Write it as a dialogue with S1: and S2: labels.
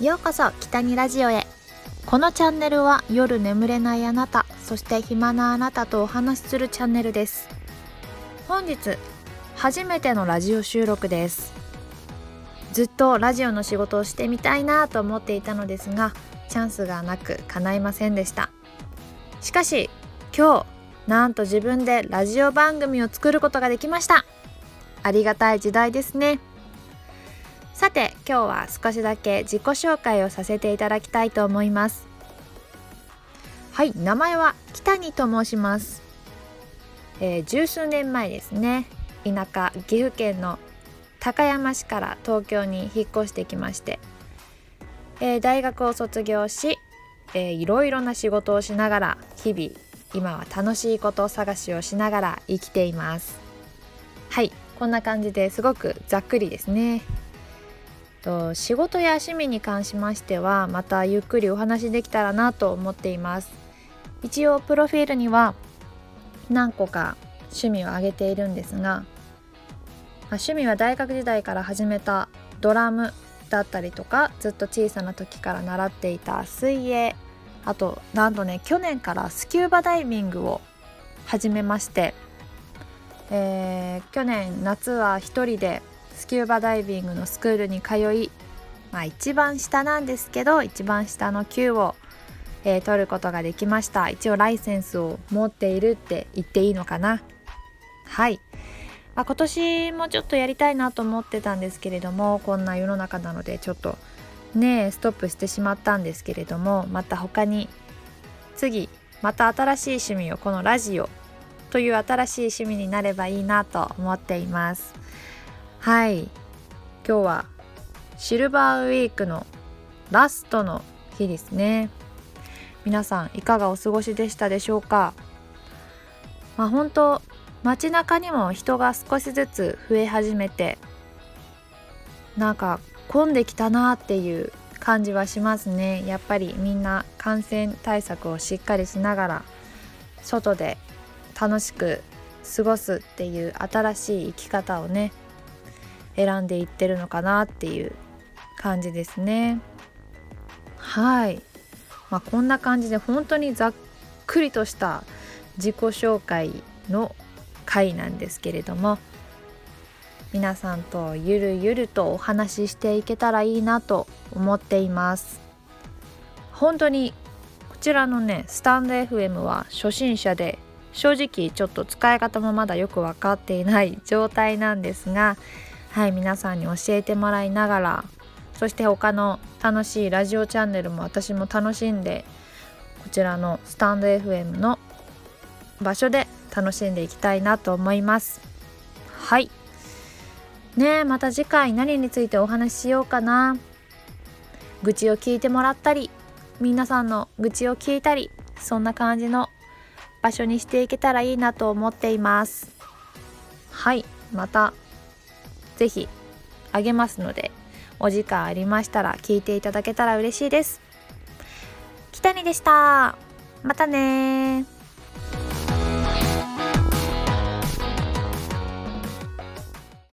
S1: ようこそ北にラジオへ。このチャンネルは夜眠れないあなたそして暇なあなたとお話しするチャンネルです。本日初めてのラジオ収録です。ずっとラジオの仕事をしてみたいなと思っていたのですがチャンスがなく叶いませんでした。しかし今日なんと自分でラジオ番組を作ることができました。ありがたい時代ですね。さて今日は少しだけ自己紹介をさせていただきたいと思います。はい名前は北にと申します、えー、十数年前ですね。田舎岐阜県の高山市から東京に引っ越してきまして、えー、大学を卒業し、えー、いろいろな仕事をしながら日々今は楽しいこと探しをしながら生きています。はいこんな感じですごくざっくりですね。と仕事や趣味に関しましてはまたゆっくりお話できたらなと思っています。一応プロフィールには何個か趣味を挙げているんですが趣味は大学時代から始めたドラムだったりとかずっと小さな時から習っていた水泳あとなんとね去年からスキューバダイビングを始めまして、えー、去年夏は一人でスキューバダイビングのスクールに通い、まあ、一番下なんですけど一番下の級を、えー、取ることができました。一応ライセンスを持っているって言っていいのかな。はい、まあ、今年もちょっとやりたいなと思ってたんですけれどもこんな世の中なのでちょっとねストップしてしまったんですけれどもまた他に次また新しい趣味をこのラジオという新しい趣味になればいいなと思っています。はい。今日はシルバーウィークのラストの日ですね。皆さんいかがお過ごしでしたでしょうか？まあ本当街中にも人が少しずつ増え始めてなんか混んできたなっていう感じはしますね。やっぱりみんな感染対策をしっかりしながら外で楽しく過ごすっていう新しい生き方をね選んでいってるのかなっていう感じですね。はい、まあ、こんな感じで本当にざっくりとした自己紹介の回なんですけれども皆さんとゆるゆるとお話ししていけたらいいなと思っています。本当にこちらのねスタンド FM は初心者で正直ちょっと使い方もまだよく分かっていない状態なんですがはい皆さんに教えてもらいながらそして他の楽しいラジオチャンネルも私も楽しんでこちらのスタンド FM の場所で楽しんでいきたいなと思います。はい。ねまた次回何についてお話ししようかな。愚痴を聞いてもらったり皆さんの愚痴を聞いたりそんな感じの場所にしていけたらいいなと思っています。はい。またぜひあげますのでお時間ありましたら聞いていただけたら嬉しいです。北にでした。またね